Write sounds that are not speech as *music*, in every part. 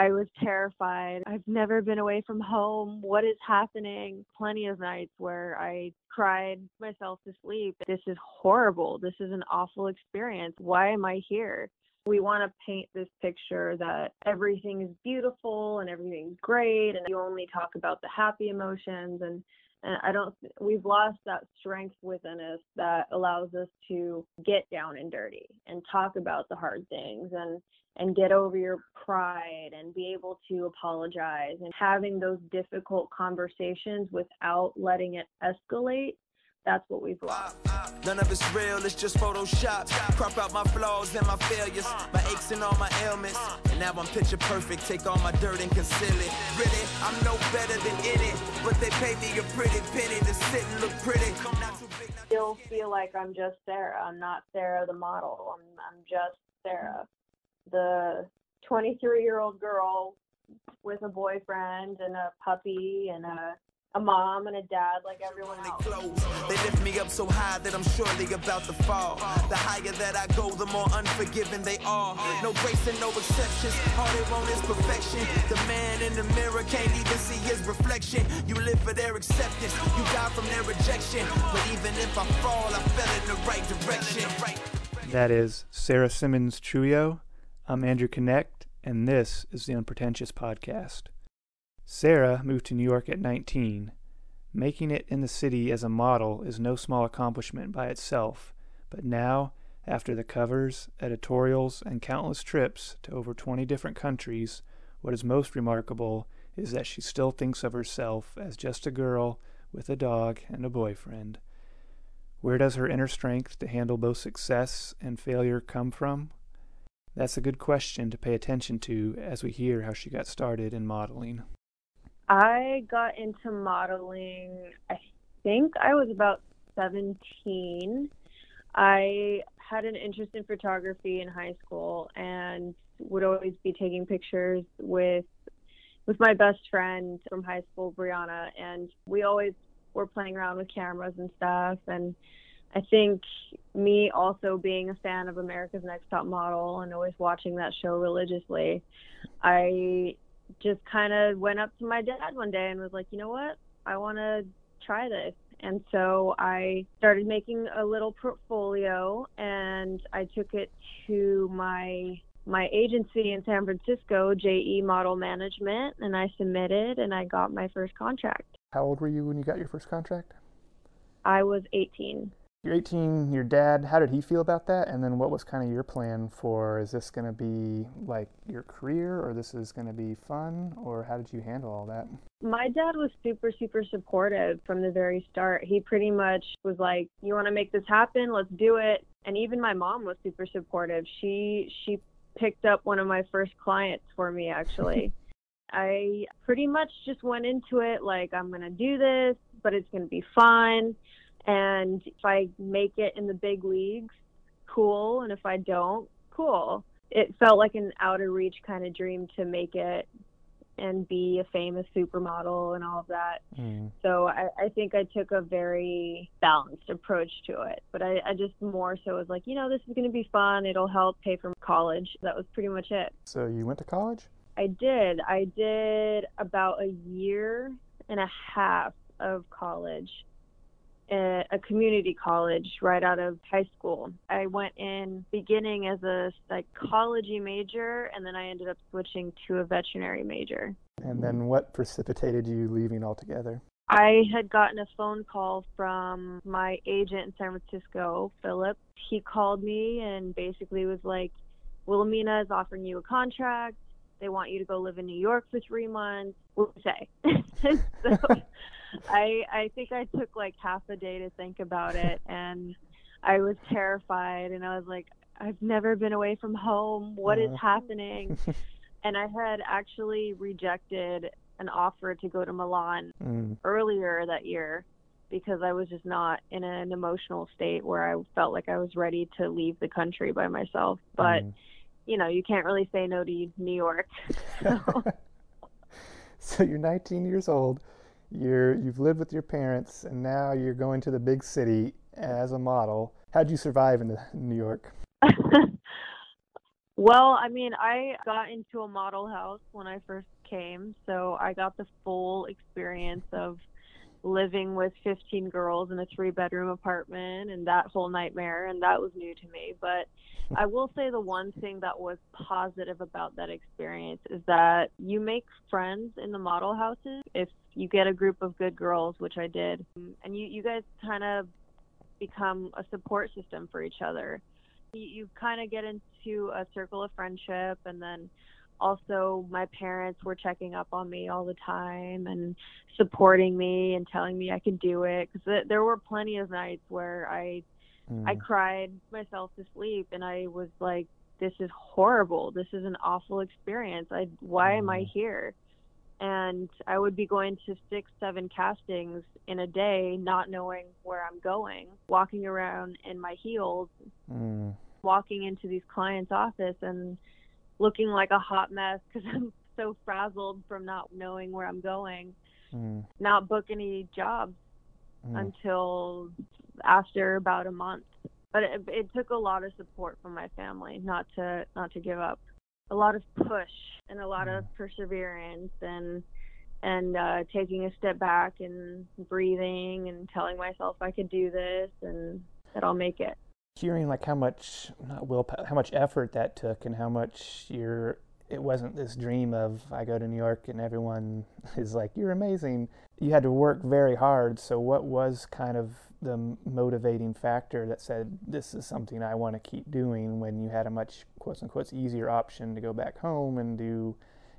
I was terrified. I've never been away from home. What is happening? Plenty of nights where I cried myself to sleep. This is horrible. This is an awful experience. Why am I here? We want to paint this picture that everything is beautiful and everything's great and you only talk about the happy emotions and and I don't we've lost that strength within us that allows us to get down and dirty and talk about the hard things and and get over your pride and be able to apologize and having those difficult conversations without letting it escalate that's what we've lost. None of it's real, it's just Photoshop. Crop out my flaws and my failures, my aches and all my ailments. And now I'm picture perfect, take all my dirt and conceal it. Really, I'm no better than in it, but they pay me a pretty penny to sit and look pretty. Still feel like I'm just Sarah. I'm not Sarah the model. I'm, I'm just Sarah, the 23 year old girl with a boyfriend and a puppy and a a mom and a dad like everyone else. They lift me up so high that I'm surely about to fall. The higher that I go, the more unforgiving they are. No grace and no exceptions. All they want is perfection. The man in the mirror can't even see his reflection. You live for their acceptance, you die from their rejection. But even if I fall, I fell in the right direction. That is Sarah Simmons Chuyo. I'm Andrew Connect, and this is the Unpretentious Podcast. Sarah moved to New York at 19. Making it in the city as a model is no small accomplishment by itself, but now, after the covers, editorials, and countless trips to over 20 different countries, what is most remarkable is that she still thinks of herself as just a girl with a dog and a boyfriend. Where does her inner strength to handle both success and failure come from? That's a good question to pay attention to as we hear how she got started in modeling. I got into modeling, I think I was about 17. I had an interest in photography in high school and would always be taking pictures with with my best friend from high school, Brianna, and we always were playing around with cameras and stuff and I think me also being a fan of America's Next Top Model and always watching that show religiously, I just kind of went up to my dad one day and was like, you know what? I want to try this. And so I started making a little portfolio and I took it to my my agency in San Francisco, JE Model Management, and I submitted and I got my first contract. How old were you when you got your first contract? I was 18. You're 18, your dad, how did he feel about that? And then what was kind of your plan for is this going to be like your career or this is going to be fun or how did you handle all that? My dad was super, super supportive from the very start. He pretty much was like, You want to make this happen? Let's do it. And even my mom was super supportive. She, she picked up one of my first clients for me actually. *laughs* I pretty much just went into it like, I'm going to do this, but it's going to be fun and if I make it in the big leagues, cool. And if I don't, cool. It felt like an out of reach kind of dream to make it and be a famous supermodel and all of that. Mm. So I, I, think I took a very balanced approach to it. But I, I just more so was like, you know, this is going to be fun. It'll help pay for college. That was pretty much it. So you went to college? I did. I did about a year and a half of college a community college right out of high school. I went in beginning as a psychology major and then I ended up switching to a veterinary major. And then what precipitated you leaving altogether? I had gotten a phone call from my agent in San Francisco, Philip. He called me and basically was like, Wilhelmina is offering you a contract. They want you to go live in New York for three months. What do you say? *laughs* so I I think I took like half a day to think about it, and I was terrified, and I was like, I've never been away from home. What is happening? *laughs* and I had actually rejected an offer to go to Milan mm. earlier that year because I was just not in an emotional state where I felt like I was ready to leave the country by myself. But mm. you know, you can't really say no to New York. *laughs* So. *laughs* so you're 19 years old you're you've lived with your parents and now you're going to the big city as a model. How'd you survive in New York? *laughs* Well, I mean, I got into a model house when I first came, so I got the full experience of living with 15 girls in a three bedroom apartment and that whole nightmare and that was new to me. But *laughs* i will say the one thing that was positive about that experience is that you make friends in the model houses. If you get a group of good girls which i did and you you guys kind of become a support system for each other. You, you kind of get into a circle of friendship and then also my parents were checking up on me all the time and supporting me and telling me I could do it because th- there were plenty of nights where I mm. I cried myself to sleep and I was like this is horrible this is an awful experience I why mm. am I mm. here and I would be going to six seven castings in a day not knowing where I'm going walking around in my heels mm. walking into these clients office and looking like a hot mess because *laughs* I'm so frazzled from not knowing where I'm going. Mm. Not book any jobs mm. until after about a month. But it, it took a lot of support from my family not to not to give up. A lot of push and a lot mm. of perseverance and and uh, taking a step back and breathing and telling myself I could do this and that I'll make it hearing like how much not will how much effort that took and how much you're it wasn't this dream of I go to New York and everyone *laughs* is like you're amazing. You had to work very hard. So what was kind of the motivating factor that said this is something I want to keep doing when you had a much quote unquote easier option to go back home and do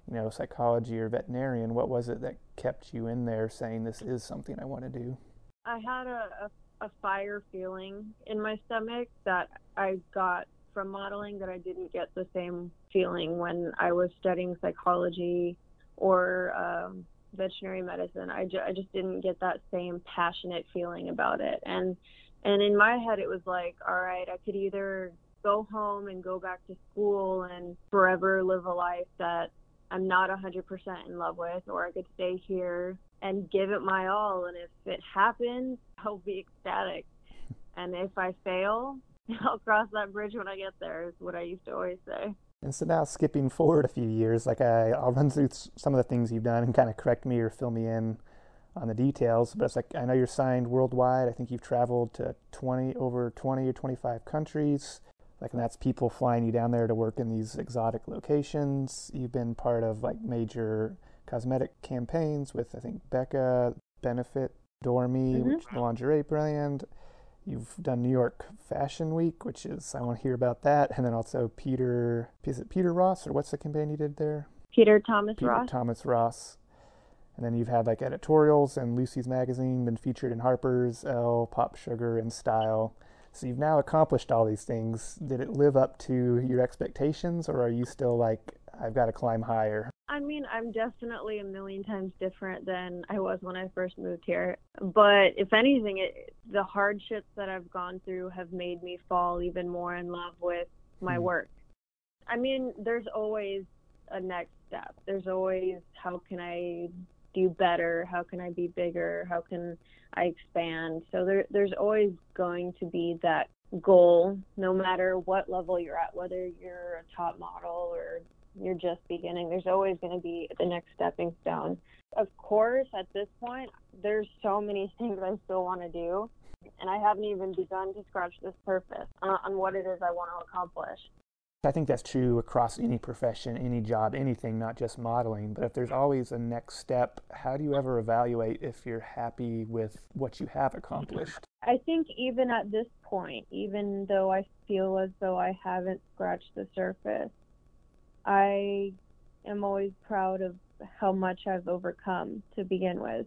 you know psychology or veterinarian? What was it that kept you in there saying this is something I want to do? I had a, a a fire feeling in my stomach that I got from modeling that I didn't get the same feeling when I was studying psychology or um, veterinary medicine. I, ju- I just didn't get that same passionate feeling about it. And and in my head, it was like, all right, I could either go home and go back to school and forever live a life that I'm not 100% in love with, or I could stay here and give it my all. And if it happens, I'll be ecstatic. *laughs* And if I fail, *laughs* I'll cross that bridge when I get there, is what I used to always say. And so now skipping forward a few years, like I, I'll run through some of the things you've done and kind of correct me or fill me in on the details. But it's like I know you're signed worldwide. I think you've traveled to 20 over 20 or 25 countries. Like, and that's people flying you down there to work in these exotic locations. You've been part of like major cosmetic campaigns with I think Becca, Benefit, Dormy, mm-hmm. which is the lingerie brand. You've done New York Fashion Week, which is I want to hear about that, and then also Peter. Is it Peter Ross or what's the campaign you did there? Peter Thomas Peter Roth. Thomas Roth. And then you've had like editorials and Lucy's Magazine, been featured in Harper's, Elle, Pop Sugar, and Style. So you've now accomplished all these things. Did it live up to your expectations, or are you still like, I've got to climb higher? I mean, I'm definitely a million times different than I was when I first moved here. But if anything, it, the hardships that I've gone through have made me fall even more in love with my mm. work. I mean, there's always a next step. There's always how can I do better? How can I be bigger? How can I expand? So there, there's always going to be that goal, no matter what level you're at, whether you're a top model or you're just beginning. There's always going to be the next stepping stone. Of course, at this point, there's so many *laughs* things I still want to do, and I haven't even begun to scratch the surface on, on what it is I want to accomplish. I think that's true across any profession, any job, anything, not just modeling. But if there's always a next step, how do you ever evaluate if you're happy with what you have accomplished? I think even at this point, even though I feel as though I haven't scratched the surface, I am always proud of how much I've overcome to begin with.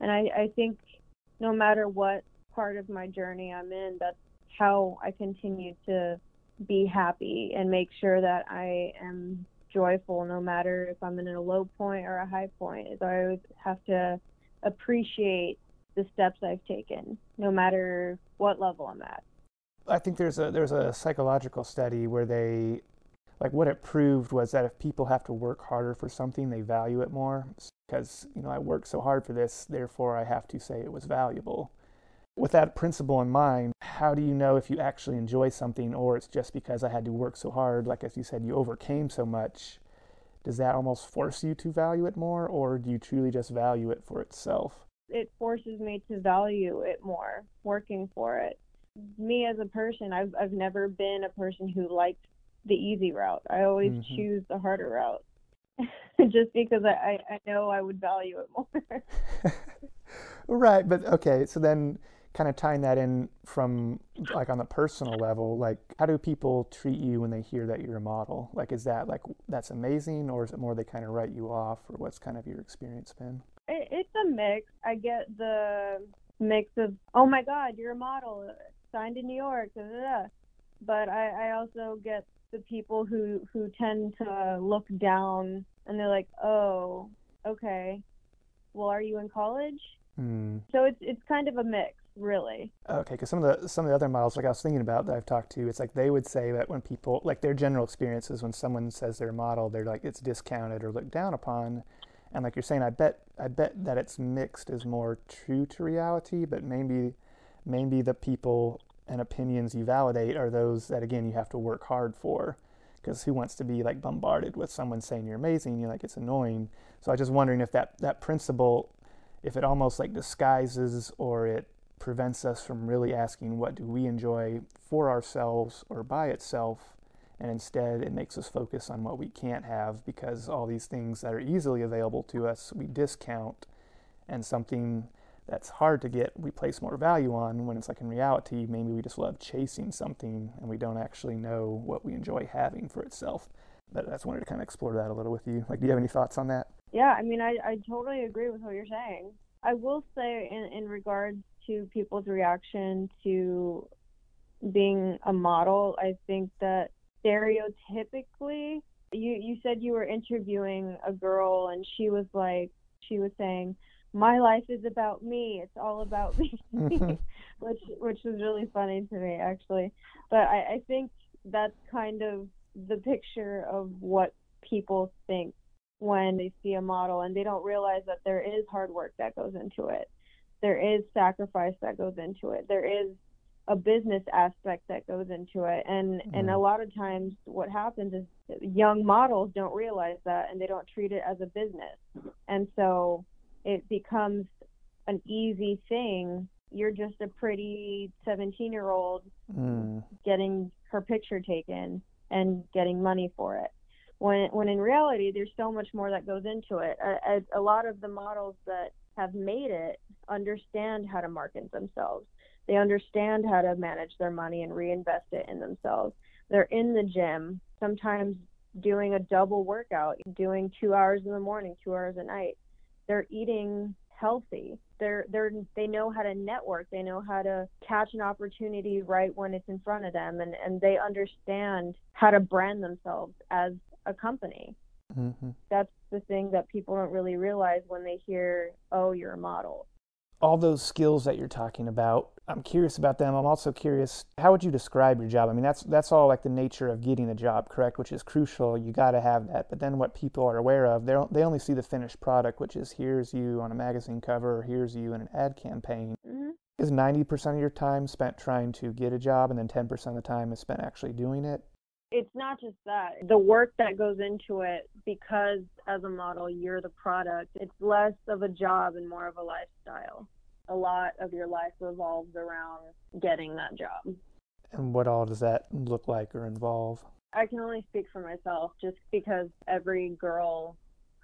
And I, I think no matter what part of my journey I'm in, that's how I continue to be happy and make sure that I am joyful no matter if I'm in a low point or a high point. So I always have to appreciate the steps I've taken, no matter what level I'm at. I think there's a there's a psychological study where they like what it proved was that if people have to work harder for something, they value it more because you know I worked so hard for this, therefore I have to say it was valuable. with that principle in mind, how do you know if you actually enjoy something or it's just because I had to work so hard? Like, as you said, you overcame so much. Does that almost force you to value it more, or do you truly just value it for itself? It forces me to value it more, working for it. Me as a person, I've, I've never been a person who liked the easy route. I always mm-hmm. choose the harder route *laughs* just because I, I, know I would value it more. *laughs* right, but okay, so then kind of tying that in from like on the personal level like how do people treat you when they hear that you're a model like is that like that's amazing or is it more they kind of write you off or what's kind of your experience been it's a mix i get the mix of oh my god you're a model signed in new york da, da, da. but I, I also get the people who who tend to look down and they're like oh okay well are you in college mm. so it's it's kind of a mix really. Okay, because some of the some of the other models, like I was thinking about that I've talked to, it's like they would say that when people like their general experiences when someone says they're a model, they're like it's discounted or looked down upon. And like you're saying, I bet I bet that it's mixed is more true to reality, but maybe maybe the people and opinions you validate are those that again you have to work hard for. Because who wants to be like bombarded with someone saying you're amazing? You're like it's annoying. So I was just wondering if that that principle, if it almost like disguises or it prevents us from really asking what do we enjoy for ourselves or by itself and instead it makes us focus on what we can't have because all these things that are easily available to us we discount and something that's hard to get we place more value on when it's like in reality maybe we just love chasing something and we don't actually know what we enjoy having for itself. But that's wanted to kind of explore that a little with you. Like do you have any thoughts on that? Yeah i mean i, I totally agree with what you're saying. I will say in, in regards to people's reaction to being a model. I think that stereotypically, you you said you were interviewing a girl and she was like she was saying my life is about me it's all about me *laughs* which which was really funny to me actually but I, I think that's kind of the picture of what people think when they see a model and they don't realize that there is hard work that goes into it there is sacrifice that goes into it. There is a business aspect that goes into it and mm. and a mm-hmm. lot of times what happens is young models don't realize that and they don't treat it as a business and so it becomes an easy thing you're just a pretty 17 year old mm. getting her picture taken and getting money for it when when in reality there's so much more that goes into it a, a, a lot of the models that have made it understand how to market themselves. They understand how to manage their money and reinvest it in themselves. They're in the gym, sometimes doing a double workout, doing two hours in the morning, two hours at night. They're eating healthy. They're they're they know how to network. They know how to catch an opportunity right when it's in front of them and, and they understand how to brand themselves as a company. Mm-hmm. That's the thing that people don't really realize when they hear, oh, you're a model. All those skills that you're talking about, I'm curious about them. I'm also curious, how would you describe your job? I mean, that's that's all like the nature of getting the job, correct? Which is crucial. You got to have that. But then what people are aware of, they they only see the finished product, which is here's you on a magazine cover, or here's you in an ad campaign. Mm-hmm. Is 90% of your time spent trying to get a job, and then 10% of the time is spent actually doing it? It's not just that. The work that goes into it because as a model you're the product it's less of a job and more of a lifestyle. A lot of your life revolves around getting that job. And what all does that look like or involve? I can only speak for myself just because every girl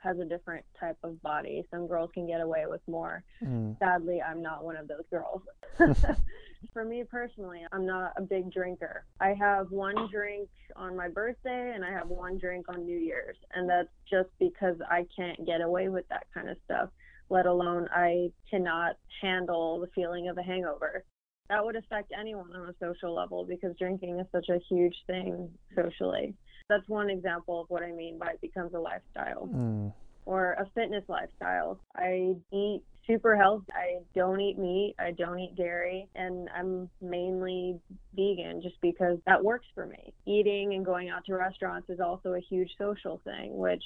has a different type of body. Some girls can get away with more. Mm. Sadly, I'm not one of those girls. *laughs* *laughs* For me personally, I'm not a big drinker. I have one drink on my birthday and I have one drink on New Year's. And that's just because I can't get away with that kind of stuff, let alone I cannot handle the feeling of a hangover. That would affect anyone on a social level because drinking is such a huge thing socially that's one example of what I mean by it becomes a lifestyle. Mm. Or a fitness lifestyle. I eat super healthy. I don't eat meat. I don't eat dairy. And I'm mainly vegan just because that works for me. Eating and going out to restaurants is also a huge social thing, which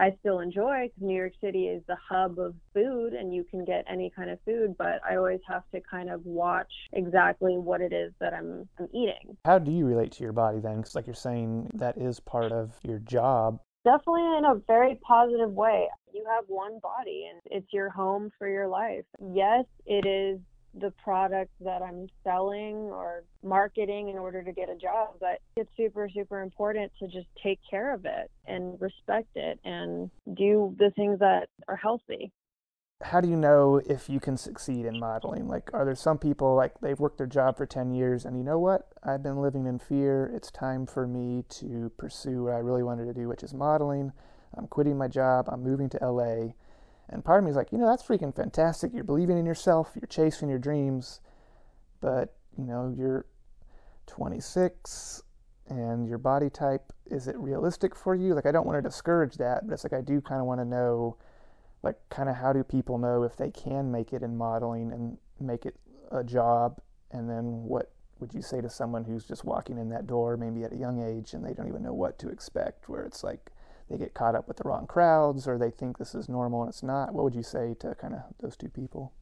I still enjoy because New York City is the hub of food and you can get any kind of food, but I always have to kind of watch exactly what it is that I'm, I'm eating. How do you relate to your body then? Because, like you're saying, that is part of your job. Definitely in a very positive way. You have one body and it's your home for your life. Yes, it is the product that I'm selling or marketing in order to get a job, but it's super, super important to just take care of it and respect it and do the things that are healthy. How do you know if you can succeed in modeling? Like, are there some people like they've worked their job for 10 years and you know what? I've been living in fear. It's time for me to pursue what I really wanted to do, which is modeling. I'm quitting my job. I'm moving to LA and part of me is like, you know, that's freaking fantastic. You're believing in yourself, you're chasing your dreams, but, you know, you're 26 and your body type, is it realistic for you? Like, I don't want to discourage that, but it's like I do kind of want to know, like, kind of how do people know if they can make it in modeling and make it a job? And then what would you say to someone who's just walking in that door, maybe at a young age, and they don't even know what to expect, where it's like, they get caught up with the wrong crowds or they think this is normal and it's not. What would you say to kind of those two people?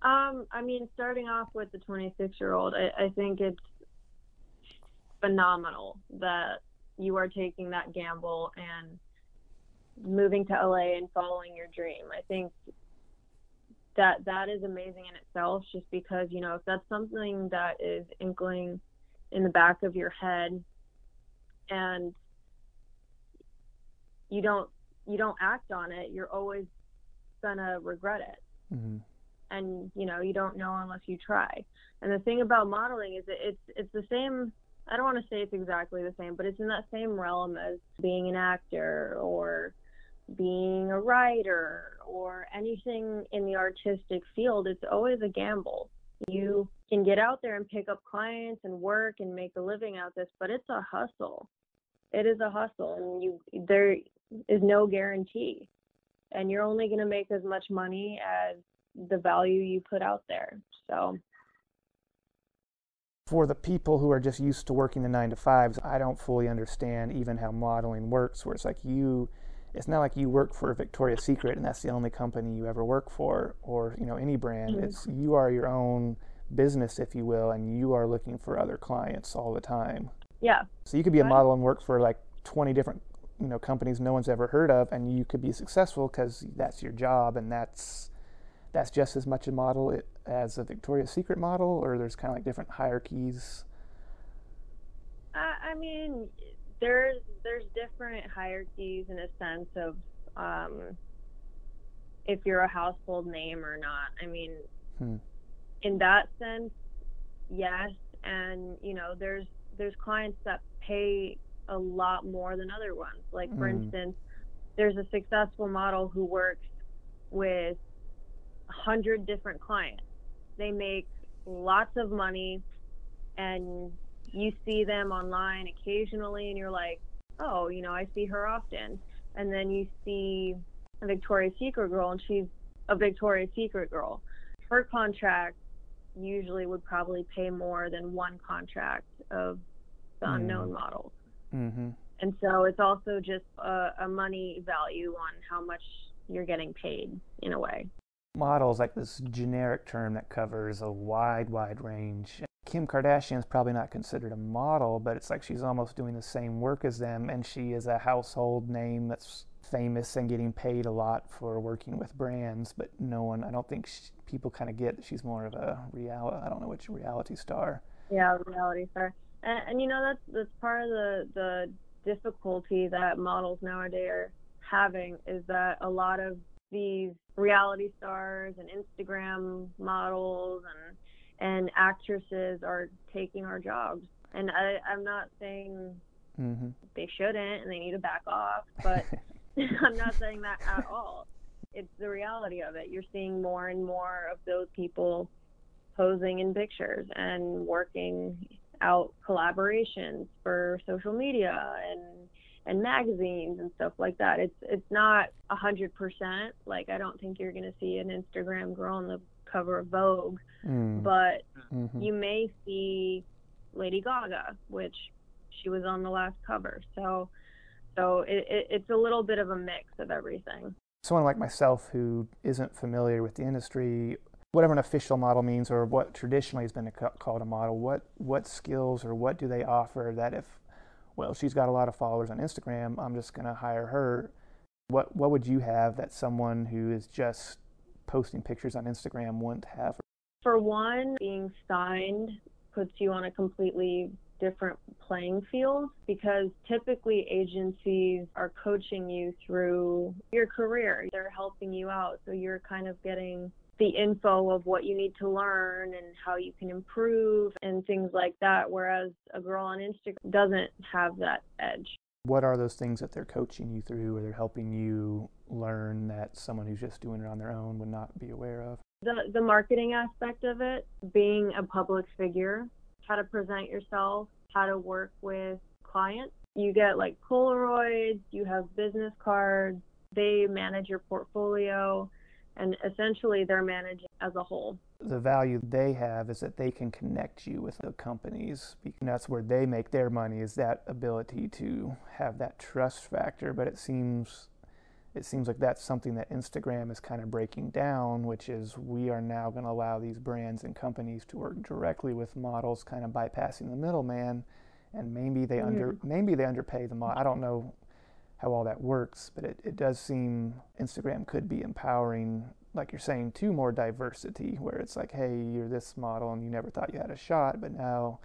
Um, I mean, starting off with the 26 year old, I, I think it's phenomenal that you are taking that gamble and moving to LA and following your dream. I think that that is amazing in itself just because, you know, if that's something that is inkling in the back of your head and you don't you don't act on it, you're always gonna regret it. Mm-hmm. And you know you don't know unless you try. And the thing about modeling is it's it's the same. I don't want to say it's exactly the same, but it's in that same realm as being an actor or being a writer or anything in the artistic field. It's always a gamble. You can get out there and pick up clients and work and make a living out this, but it's a hustle. It is a hustle, and you there is no guarantee. And you're only going to make as much money as the value you put out there. So for the people who are just used to working the nine to fives, I don't fully understand even how modeling works, where it's like you, it's not like you work for Victoria's Secret and that's the only company you ever work for, or you know any brand. Mm-hmm. It's you are your own business, if you will, and you are looking for other clients all the time. Yeah. So you could be a model and work for like 20 different you know companies no one's ever heard of, and you could be successful because that's your job, and that's that's just as much a model as a Victoria's Secret model, or there's kind of like different hierarchies. I mean, there's there's different hierarchies in a sense of um, if you're a household name or not. I mean, hmm. in that sense, yes, and you know, there's there's clients that pay a lot more than other ones. Like for mm. instance, there's a successful model who works with a hundred different clients. They make lots of money and you see them online occasionally and you're like, oh, you know, I see her often. And then you see a Victoria's Secret girl and she's a Victoria's Secret girl. Her contract usually would probably pay more than one contract of the mm. unknown models. Mm-hmm. And so it's also just a, a money value on how much you're getting paid in a way. Model is like this generic term that covers a wide, wide range. Kim Kardashian is probably not considered a model, but it's like she's almost doing the same work as them, and she is a household name that's famous and getting paid a lot for working with brands. But no one, I don't think she, people kind of get that she's more of a reality. I don't know which reality star. Yeah, reality star and, and you know that's that's part of the the difficulty that models nowadays are having is that a lot of these reality stars and Instagram models and and actresses are taking our jobs. And I, I'm not saying mm-hmm. they shouldn't and they need to back off, but *laughs* *laughs* I'm not saying that at all. It's the reality of it. You're seeing more and more of those people posing in pictures and working out collaborations for social media and and magazines and stuff like that. It's it's not a hundred percent. Like I don't think you're gonna see an Instagram girl on the cover of Vogue, mm. but mm-hmm. you may see Lady Gaga, which she was on the last cover. So So it, it, it's a little bit of a mix of everything. Someone like myself who isn't familiar with the industry, whatever an official model means or what traditionally has been called a model, what, what skills or what do they offer that if, well, she's got a lot of followers on Instagram, I'm just going to hire her. What, what would you have that someone who is just posting pictures on Instagram wouldn't have? For one, being signed puts you on a completely different playing field because typically agencies are coaching you through your career. They're helping you out. So you're kind of getting the info of what you need to learn and how you can improve and things like that. Whereas a girl on Instagram doesn't have that edge. What are those things that they're coaching you through or they're helping you learn that someone who's just doing it on their own would not be aware of? The, the marketing aspect of it, being a public figure, how to present yourself, how to work with clients. You get like Polaroids, you have business cards, they manage your portfolio, and essentially they're managing as a whole. The value they have is that they can connect you with the companies. And that's where they make their money is that ability to have that trust factor. But it seems it seems like that's something that Instagram is kind of breaking down, which is we are now going to allow these brands and companies to work directly with models, kind of bypassing the middleman, and maybe they mm. under maybe they underpay the model. I don't know how all that works, but it, it does seem Instagram could be empowering, like you're saying, to more diversity, where it's like, hey, you're this model and you never thought you had a shot, but now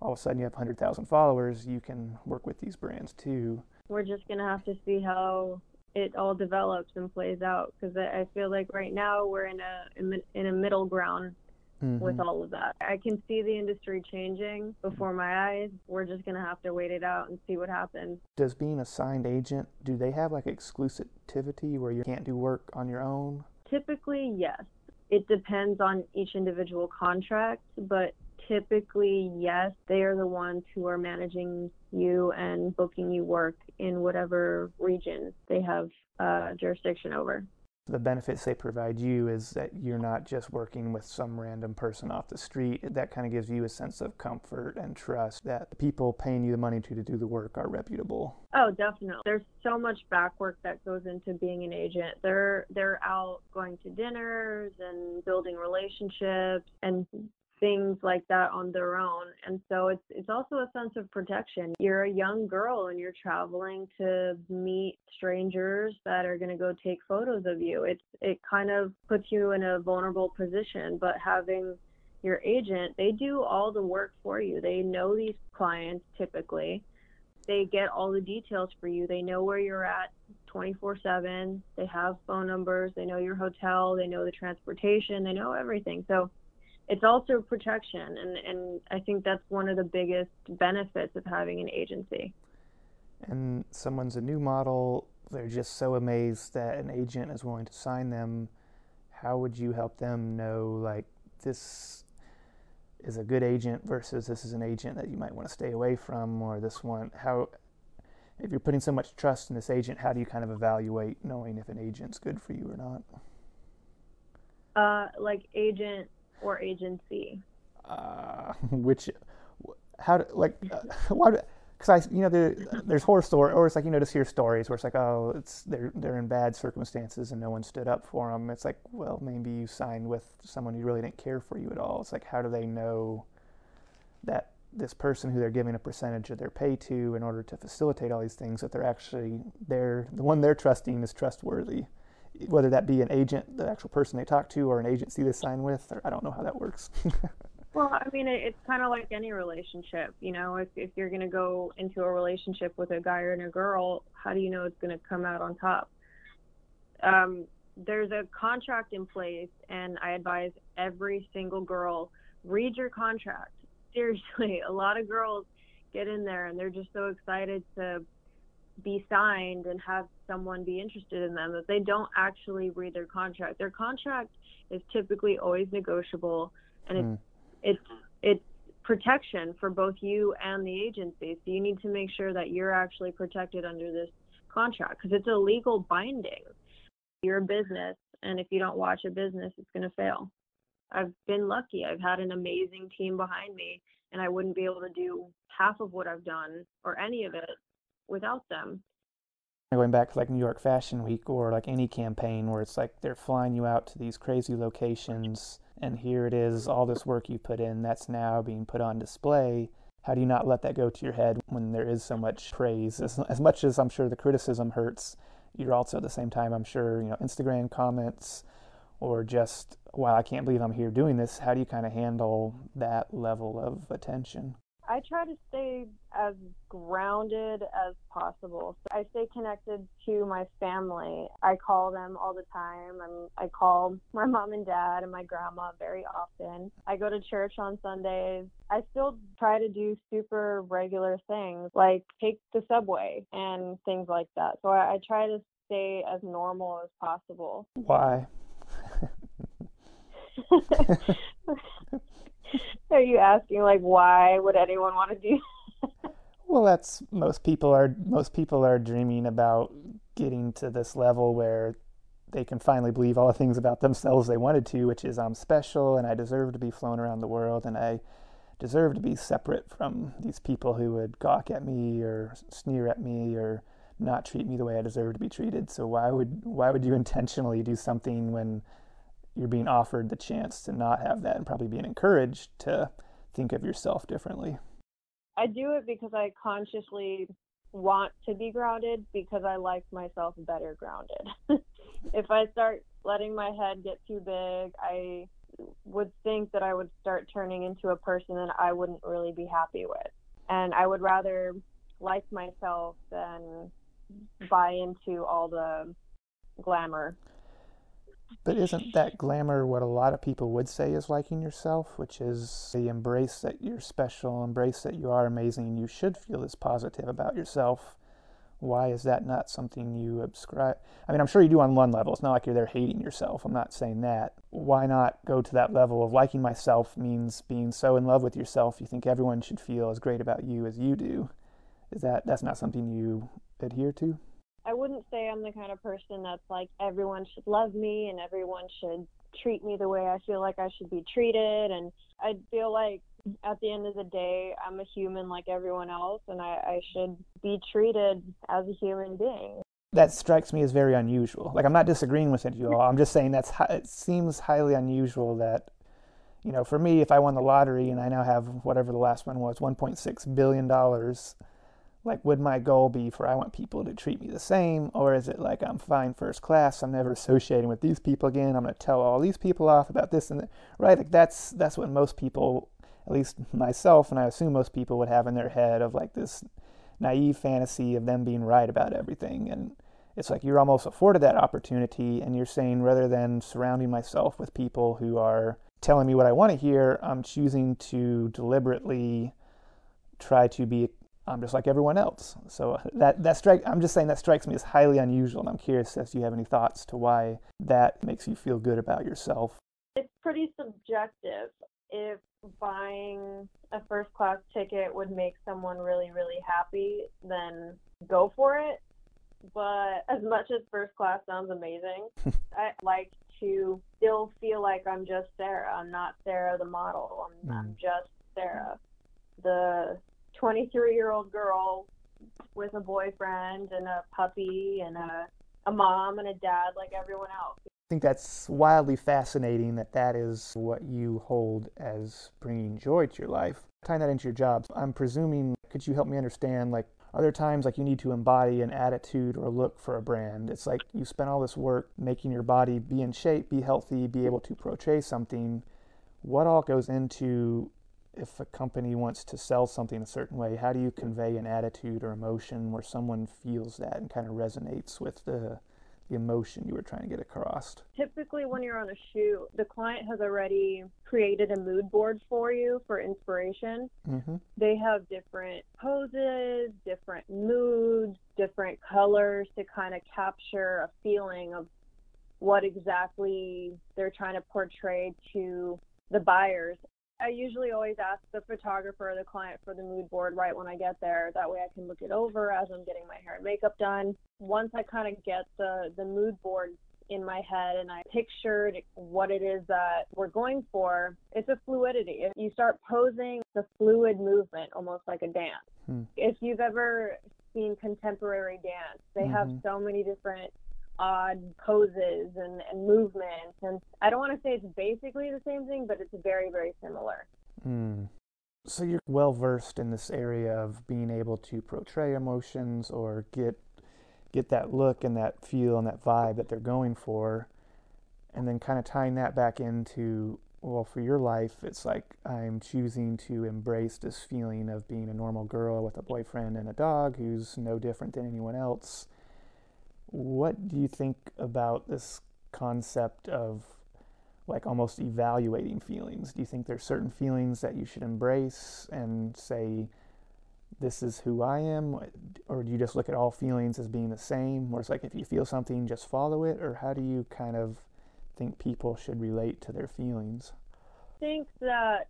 all of a sudden you have 100,000 followers, you can work with these brands too. We're just going to have to see how it all develops and plays out because I feel like right now we're in a in a middle ground mm-hmm. with all of that. I can see the industry changing before my eyes. We're just gonna have to wait it out and see what happens. Does being a signed agent do they have like exclusivity where you can't do work on your own? Typically, yes. It depends on each individual contract, but typically, yes, they are the ones who are managing you and booking you work in whatever region they have uh, jurisdiction over. The benefits they provide you is that you're not just working with some random person off the street. That kind of gives you a sense of comfort and trust that the people paying you the money to, to do the work are reputable. Oh, definitely. There's so much back work that goes into being an agent. They're they're out going to dinners and building relationships and things like that on their own and so it's it's also a sense of protection. You're a young girl and you're traveling to meet strangers that are going to go take photos of you. It's it kind of puts you in a vulnerable position but having your agent they do all the work for you. They know these clients typically. They get all the details for you. They know where you're at 24/7 they have phone numbers. They know your hotel. They know the transportation. They know everything. So it's also protection and, and i think that's one of the biggest benefits of having an agency. And someone's a new model they're just so amazed that an agent is willing to sign them. How would you help them know like this is a good agent versus this is an agent that you might want to stay away from or this one how if you're putting so much trust in this agent how do you kind of evaluate knowing if an agent's good for you or not? Uh, like agent or agency? Uh, *laughs* which, how, like, uh, *laughs* why? Because I, you know, there, there's horror story, or it's like you know, just hear stories where it's like, oh, it's they're they're in bad circumstances and no one stood up for them. It's like, well, maybe you signed with someone who really didn't care for you at all. It's like, how do they know that this person who they're giving a percentage of their pay to in order to facilitate all these things that they're actually they're the one they're trusting is trustworthy? Whether that be an agent, the actual person they talk to, or an agency they sign with. Or I don't know how that works. *laughs* well, I mean, it's kind of like any relationship. You know, if if you're going to go into a relationship with a guy and a girl, how do you know it's going to come out on top? Um, there's a contract in place, and I advise every single girl read your contract. *laughs* Seriously, a lot of girls get in there and they're just so excited to be signed and have someone be interested in them that they don't actually read their contract. Their contract is typically always negotiable and it's mm. it's it's protection for both you and the agency. So you need to make sure that you're actually protected under this contract because it's a legal binding. You're a business and if you don't watch a business it's going to fail. I've been lucky. I've had an amazing team behind me and I wouldn't be able to do half of what I've done or any of it without them. Going back to like New York Fashion Week or like any campaign where it's like they're flying you out to these crazy locations and here it is, all this work you put in that's now being put on display. How do you not let that go to your head when there is so much praise? As, as much as I'm sure the criticism hurts, you're also at the same time, I'm sure, you know, Instagram comments or just, wow, I can't believe I'm here doing this. How do you kind of handle that level of attention? I try to stay as grounded as possible. So I stay connected to my family. I call them all the time. I'm, I call my mom and dad and my grandma very often. I go to church on Sundays. I still try to do super regular things like take the subway and things like that. So I, I try to stay as normal as possible. Why? *laughs* *laughs* *laughs* Are you asking like why would anyone want to do? that? *laughs* well, that's most people are most people are dreaming about getting to this level where they can finally believe all the things about themselves they wanted to, which is I'm special and I deserve to be flown around the world and I deserve to be separate from these people who would gawk at me or sneer at me or not treat me the way I deserve to be treated. So why would why would you intentionally do something when you're being offered the chance to not have that and probably being encouraged to think of yourself differently. I do it because I consciously want to be grounded because I like myself better grounded. *laughs* if I start letting my head get too big, I would think that I would start turning into a person that I wouldn't really be happy with. And I would rather like myself than buy into all the glamour but isn't that glamour what a lot of people would say is liking yourself, which is the embrace that you're special, embrace that you are amazing, you should feel this positive about yourself? Why is that not something you ascribe? I mean, I'm sure you do on one level. It's not like you're there hating yourself. I'm not saying that. Why not go to that level of liking myself means being so in love with yourself you think everyone should feel as great about you as you do? Is that that's not something you adhere to? I wouldn't say I'm the kind of person that's like everyone should love me and everyone should treat me the way I feel like I should be treated. And I feel like at the end of the day, I'm a human like everyone else, and I, I should be treated as a human being. That strikes me as very unusual. Like I'm not disagreeing with it, you all. I'm just saying that's it seems highly unusual that you know, for me, if I won the lottery and I now have whatever the last one was, 1.6 billion dollars, like would my goal be for i want people to treat me the same or is it like i'm fine first class i'm never *laughs* associating with these people again i'm going to tell all these people off about this and that right? Like that's that's what most people at least myself and i assume most people would have in their head of like this naive fantasy of them being right about everything and it's like you're almost afforded that opportunity and you're saying rather than surrounding myself with people who are telling me what i want to hear i'm choosing to deliberately try to be I'm just like everyone else. So that that strike I'm just saying that strikes me as highly unusual and I'm curious if you have any thoughts to why that makes you feel good about yourself. It's pretty subjective. If buying a first class ticket would make someone really really happy, then go for it. But as much as first class sounds amazing, *laughs* I like to still feel like I'm just Sarah. I'm not Sarah the model. I'm, mm. I'm just Sarah. The 23 year old girl with a boyfriend and a puppy and a, a mom and a dad like everyone else. I think that's wildly fascinating that that is what you hold as bringing joy to your life. Tying that into your job, I'm presuming, could you help me understand, like, are there times like you need to embody an attitude or look for a brand? It's like you spend all this work making your body be in shape, be healthy, be able to portray something. What all goes into if a company wants to sell something a certain way, how do you convey an attitude or emotion where someone feels that and kind of resonates with the the emotion you were trying to get across? Typically, when you're on a shoot, the client has already created a mood board for you for inspiration. Mm-hmm. They have different poses, different moods, different colors to kind of capture a feeling of what exactly they're trying to portray to the buyers. I usually always ask the photographer or the client for the mood board right when I get there. That way I can look it over as I'm getting my hair and makeup done. Once I kind of get the, the mood board in my head and I pictured what it is that we're going for, it's a fluidity. If you start posing, the fluid movement, almost like a dance. Hmm. If you've ever seen contemporary dance. They have Mhm. so many different odd poses and, and movements. And I don't want to say it's basically the same thing, but it's very, very similar. Mm. So you're well versed in this area of being able to portray emotions or get get that look and that feel and that vibe that they're going for, and then kind of tying that back into well, for your life, it's like I'm choosing to embrace this feeling of being a normal girl with a boyfriend and a dog who's no different than anyone else. What do you think about this concept of like almost evaluating feelings? Do you think there's certain feelings that you should embrace and say, this is who I am? Or do you just look at all feelings as being the same? Where it's like if you feel something, just follow it? Or how do you kind of think people should relate to their feelings? I think that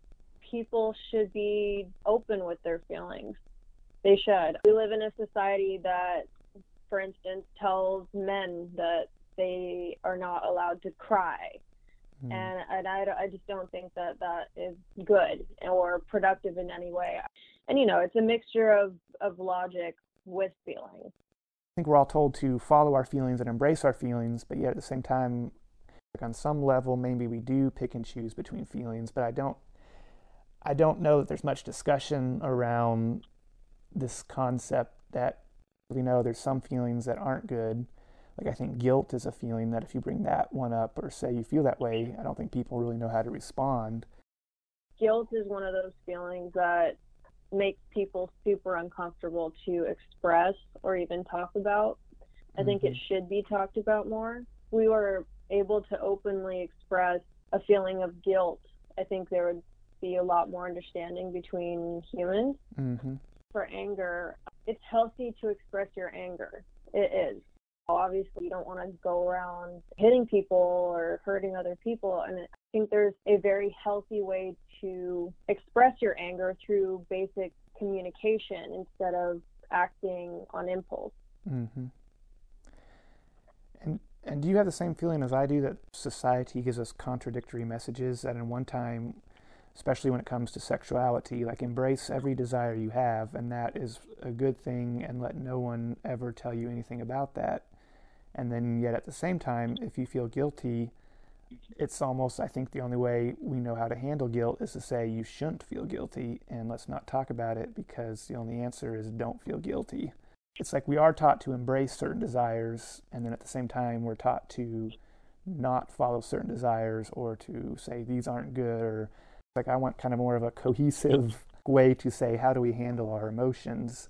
people should be open with their feelings. They should. We live in a society that, for instance, tells men that they are not allowed to cry. Mm. And, and I, I just don't think that that is good or productive in any way. And, you know, it's a mixture of, of logic with feeling. I think we're all told to follow our feelings and embrace our feelings, but yet at the same time, like on some level, maybe we do pick and choose between feelings. But I don't, I don't know that there's much discussion around this concept that we know there's some feelings that aren't good. Like I think guilt is a feeling that if you bring that one up or say you feel that way, I don't think people really know how to respond. Guilt is one of those feelings that makes people super uncomfortable to express or even talk about. I think it should be talked about more. We were able to openly express a feeling of guilt. I think there would be a lot more understanding between humans. Mm-hmm. For anger, it's healthy to express your anger. It is. Obviously, you don't want to go around hitting people or hurting other people. And I think there's a very healthy way to express your anger through basic communication instead of acting on impulse. Mm-hmm. And and do you have the same feeling as I do that society gives us contradictory messages? That in one time, especially when it comes to sexuality, like embrace every desire you have, and that is a good thing, and let no one ever tell you anything about that. And then yet at the same time, if you feel guilty, it's almost I think the only way we know how to handle guilt is to say you shouldn't feel guilty, and let's not talk about it because the only answer is don't feel guilty it's like we are taught to embrace certain desires and then at the same time we're taught to not follow certain desires or to say these aren't good or like i want kind of more of a cohesive *laughs* way to say how do we handle our emotions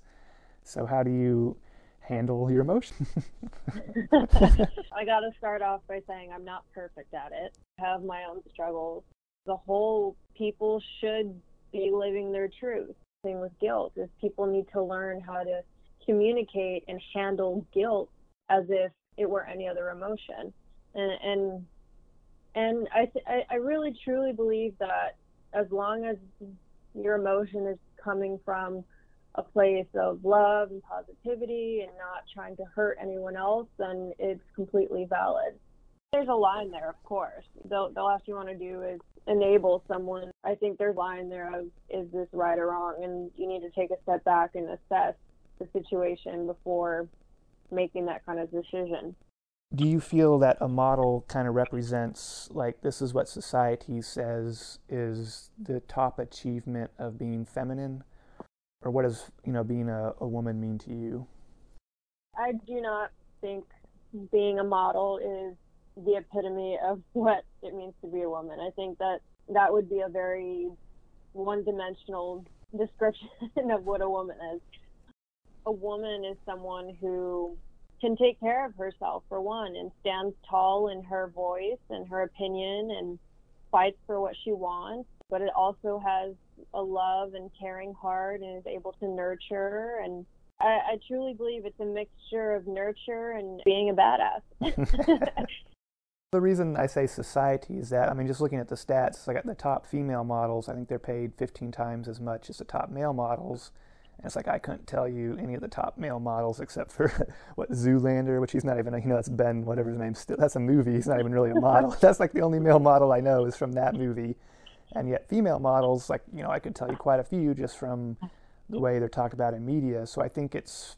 so how do you handle your emotions *laughs* I got to start off by saying I'm not perfect at it. I have my own struggles. The whole people should be living their truth. Same with guilt is people need to learn how to communicate and handle guilt as if it were any other emotion. And and and I th- I really truly believe that as long as your emotion is coming from a place of love and positivity and not trying to hurt anyone else, then it's completely valid. There's a line there, of course. The, the last you want to do is enable someone. I think there's a line there of is this right or wrong, and you need to take a step back and assess the situation before making that kind of decision. Do you feel that a model kind of represents like this is what society says is the top achievement of being feminine or what does you know being a, a woman mean to you I do not think being a model is the epitome of *laughs* what it means to be a woman. I think that that would be a very one dimensional description *laughs* of what a woman is. A woman is someone who can take care of herself, for one, and stands tall in her voice and her opinion and fights for what she wants. But it also has a love and caring heart and is able to nurture. And I, I truly believe it's a mixture of nurture and being a badass. *laughs* *laughs* the reason i say society is that i mean just looking at the stats like at the top female models i think they're paid 15 times as much as the top male models and it's like I couldn't tell you any of the top male models except for *laughs* what Zoolander, which he's not even, you know, that's Ben, whatever his name. Still, that's a movie. He's not even really a model. *laughs* that's like the only male model I know is from that movie. And yet, female models, like you know, I could tell you quite a few just from the way they're talked about in media. So I think it's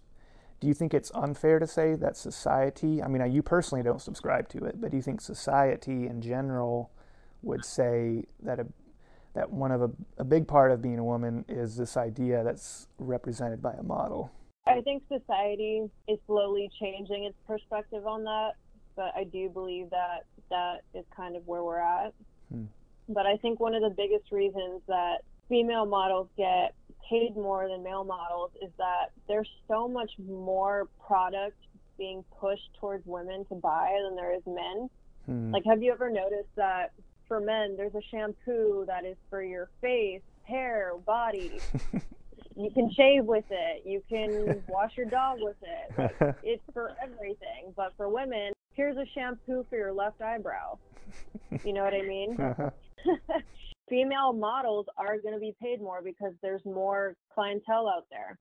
Do you think it's unfair to say that society, I mean, you personally don't subscribe to it, but do you think society in general would say that a, that one of a, a big part of being a woman is this idea that's represented by a model? I think society is slowly changing its perspective on that, but I do believe that that is kind of where we're at. Hmm. But I think one of the biggest reasons that female models get paid more than male models is that there's so much more product being pushed towards women to buy than there is men. Hmm. Like, have you ever noticed that for men, there's a shampoo that is for your face, hair, body. *laughs* you can shave with it. You can wash your dog with it. *laughs* Like, it's for everything. But for women, here's a shampoo for your left eyebrow. You know what I mean? *laughs* Uh-huh. Female models are going to be paid more because there's more clientele out there.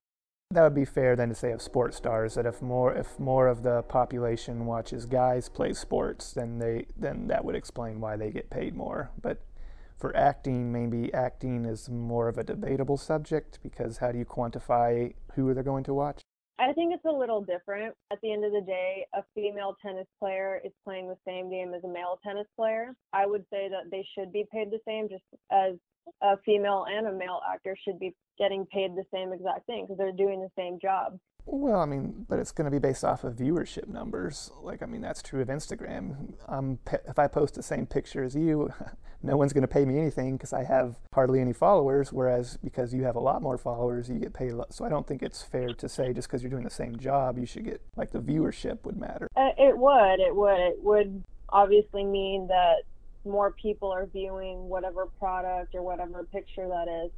That would be fair then to say of sports stars that if more if more of the population watches guys play sports, then they then that would explain why they get paid more. But for acting, maybe acting is more of a debatable subject because how do you quantify who they're going to watch? I think it's a little different. At the end of the day, a female tennis player is playing the same game as a male tennis player. I would say that they should be paid the same, just as a female and a male actor should be getting paid the same exact thing because they're doing the same job. Well, I mean, but it's going to be based off of viewership numbers. Like, I mean, that's true of Instagram. Um, if I post the same picture as you, *laughs* no one's going to pay me anything because I have hardly any followers. Whereas because you have a lot more followers, you get paid a lot. So I don't think it's fair to say just because you're doing the same job, you should get like the viewership would matter. Uh, it would. It would. It would obviously mean that more people are viewing whatever product or whatever picture that is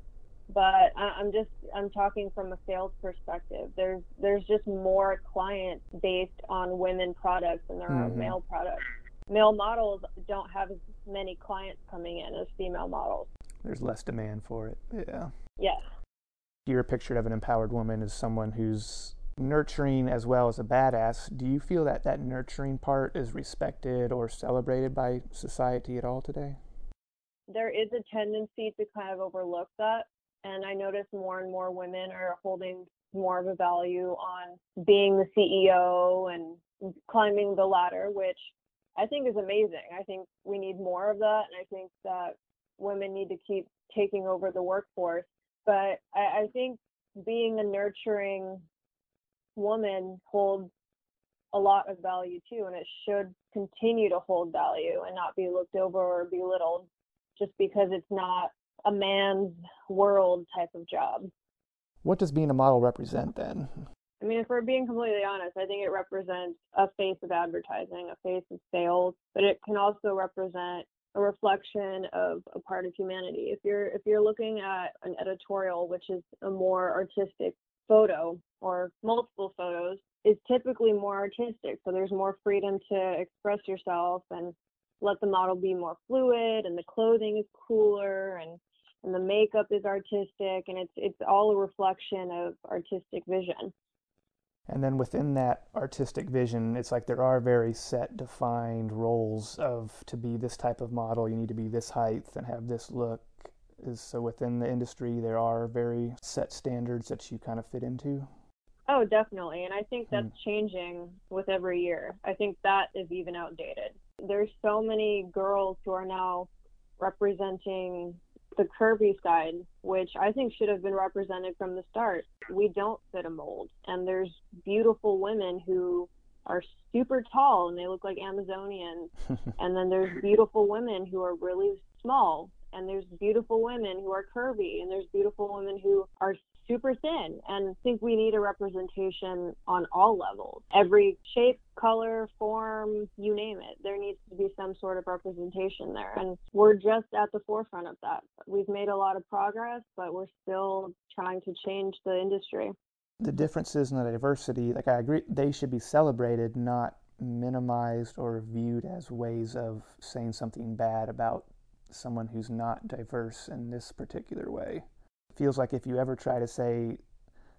but I'm just I'm talking from a sales perspective. There's there's just more clients based on women products than there mm-hmm. are male products. Male models don't have as many clients coming in as female models. There's less demand for it. Yeah. Yes. You're pictured of an empowered woman as someone who's nurturing as well as a badass. Do you feel that that nurturing part is respected or celebrated by society at all today? There is a tendency to kind of overlook that and I notice more and more women are holding more of a value on being the CEO and climbing the ladder, which I think is amazing. I think we need more of that, and I think that women need to keep taking over the workforce. But I, I think being a nurturing woman holds a lot of value too, and it should continue to hold value and not be looked over or belittled just because it's not a man's world type of job. What does being a model represent then? I mean, if we're being completely honest, I think it represents a face of advertising, a face of sales, but it can also represent a reflection of a part of humanity. If you're if you're looking at an editorial, which is a more artistic photo or multiple photos, is typically more artistic. So there's more freedom to express yourself and let the model be more fluid and the clothing is cooler and and the makeup is artistic and it's it's all a reflection of artistic vision and then within that artistic vision it's like there are very set defined roles of to be this type of model you need to be this height and have this look is so within the industry there are very set standards that you kind of fit into oh definitely and i think that's hmm. changing with every year i think that is even outdated there's so many girls who are now representing the curvy side, which I think should have been represented from the start. We don't fit a mold. And there's beautiful women who are super tall and they look like Amazonians. *laughs* and then there's beautiful women who are really small. And there's beautiful women who are curvy. And there's beautiful women who are super thin and think we need a representation on all levels. Every shape, color, form, you name it. There needs to be some sort of representation there. And we're just at the forefront of that. We've made a lot of progress, but we're still trying to change the industry. The differences in the diversity, like I agree, they should be celebrated, not minimized or viewed as ways of saying something bad about someone who's not diverse in this particular way feels like if you ever try to say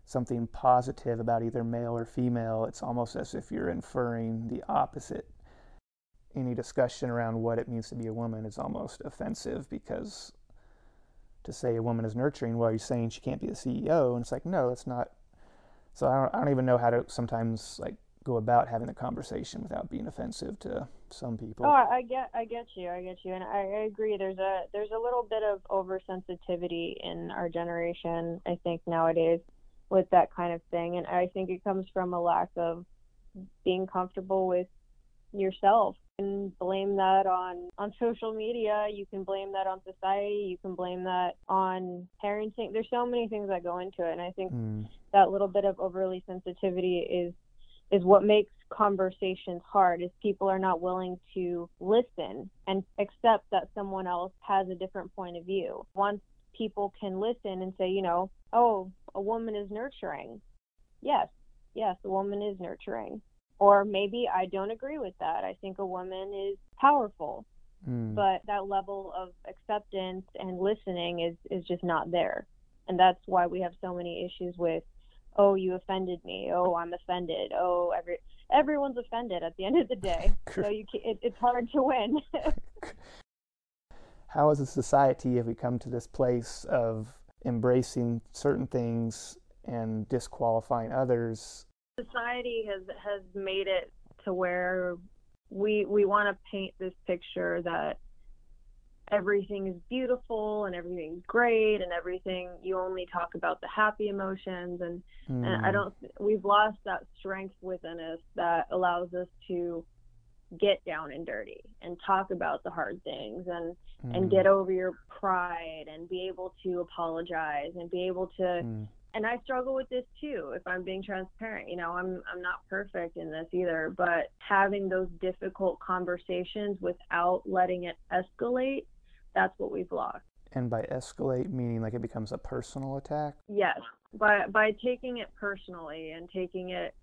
something positive about either male or female, it's almost as if you're inferring the opposite. Any discussion around what it means to be a woman is almost offensive because to say a woman is nurturing, well, you're saying she can't be the CEO, and it's like, no, that's not So I don't, I don't even know how to sometimes like go about having the conversation without being offensive to some people. Oh, I get, I get you, I get you, and I, I agree. There's a there's a little bit of oversensitivity in our generation, I think nowadays, with that kind of thing, and I think it comes from a lack of being comfortable with yourself. And blame that on on social media. You can blame that on society. You can blame that on parenting. There's so many things that go into it, and I think mm. that little bit of overly sensitivity is is what makes conversations hard is people are not willing to listen and accept that someone else has a different point of view. Once people can listen and say, you know, oh, a woman is nurturing. Yes, yes, a woman is nurturing. Or maybe I don't agree with that. I think a woman is powerful. Mm. But that level of acceptance and listening is, is just not there. And that's why we have so many issues with oh you offended me. Oh i'm offended. Oh every everyone's offended at the end of the day. *laughs* So you can, it, it's hard to win. *laughs* How as a society have we come to this place of embracing certain things and disqualifying others? Society has has made it to where we we want to paint this picture that everything is beautiful and everything's great and everything you only talk about the happy emotions and, mm. and I mm. don't we've lost that strength within us that allows us to get down and dirty and talk about the hard things and mm. and get over your pride and be able to apologize and be able to mm. and I struggle with this too if I'm being transparent you know I'm I'm not perfect in this either but having those difficult conversations without letting it escalate that's what we've lost. And by escalate, meaning like it becomes a personal attack? Yes. By, by taking it personally and taking it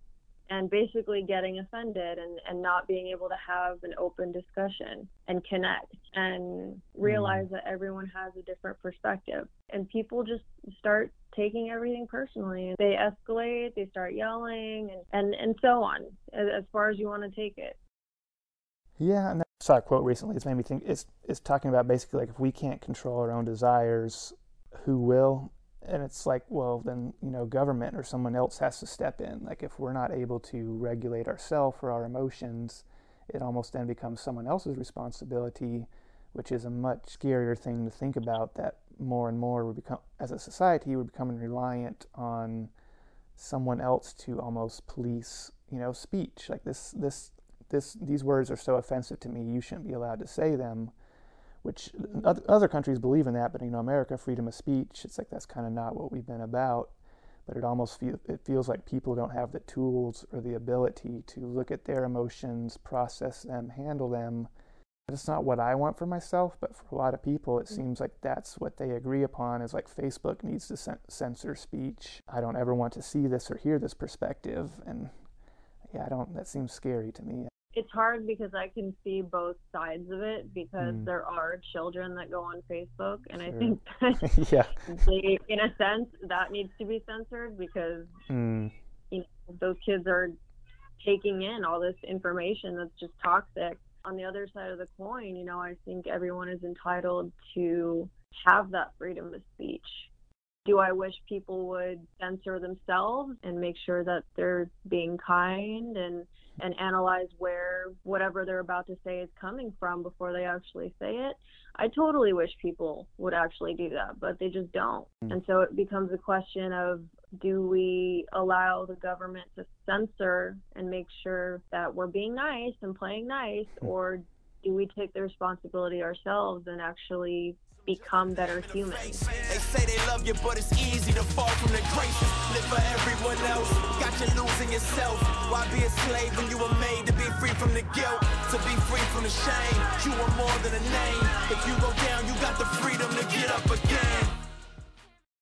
and basically getting offended and, and not being able to have an open discussion and connect and realize mm. that everyone has a different perspective. And people just start taking everything personally. They escalate, they start yelling, and, and, and so on, as, as far as you want to take it. Yeah, and saw a quote recently. It's made me think. It's it's talking about basically like if we can't control our own desires, who will? And it's like, well, then you know, government or someone else has to step in. Like if we're not able to regulate ourselves or our emotions, it almost then becomes someone else's responsibility, which is a much scarier thing to think about. That more and more we become, as a society, we're becoming reliant on someone else to almost police, you know, speech. Like this, this this, these words are so offensive to me, you shouldn't be allowed to say them, which other countries believe in that, but you know, America, freedom of speech, it's like that's kind of not what we've been about. But it almost feel, it feels like people don't have the tools or the ability to look at their emotions, process them, handle them. It's not what I want for myself, but for a lot of people, it mm. seems like that's what they agree upon is like Facebook needs to censor speech. I don't ever want to see this or hear this perspective. And yeah, I don't, that seems scary to me it's hard because I can see both sides of it because mm. there are children that go on Facebook, and sure. I think *laughs* that *laughs* yeah. they, in a sense, that needs to be censored because mm. you know those kids are taking in all this information that's just toxic. On the other side of the coin, you know, I think everyone is entitled to have that freedom of speech. Do I wish people would censor themselves and make sure that they're being kind and and analyze where whatever they're about to say is coming from before they actually say it. I totally wish people would actually do that, but they just don't. Mm. And so it becomes a question of do we allow the government to censor and make sure that we're being nice and playing nice, hmm. or do we take the responsibility ourselves and actually become better humans. They say they love you, but it's easy to fall from the graces. Live for everyone else. Got you losing yourself. Why be a slave when you were made to be free from the guilt? To be free from the shame. You are more than a name. If you go down, you got the freedom to get up again.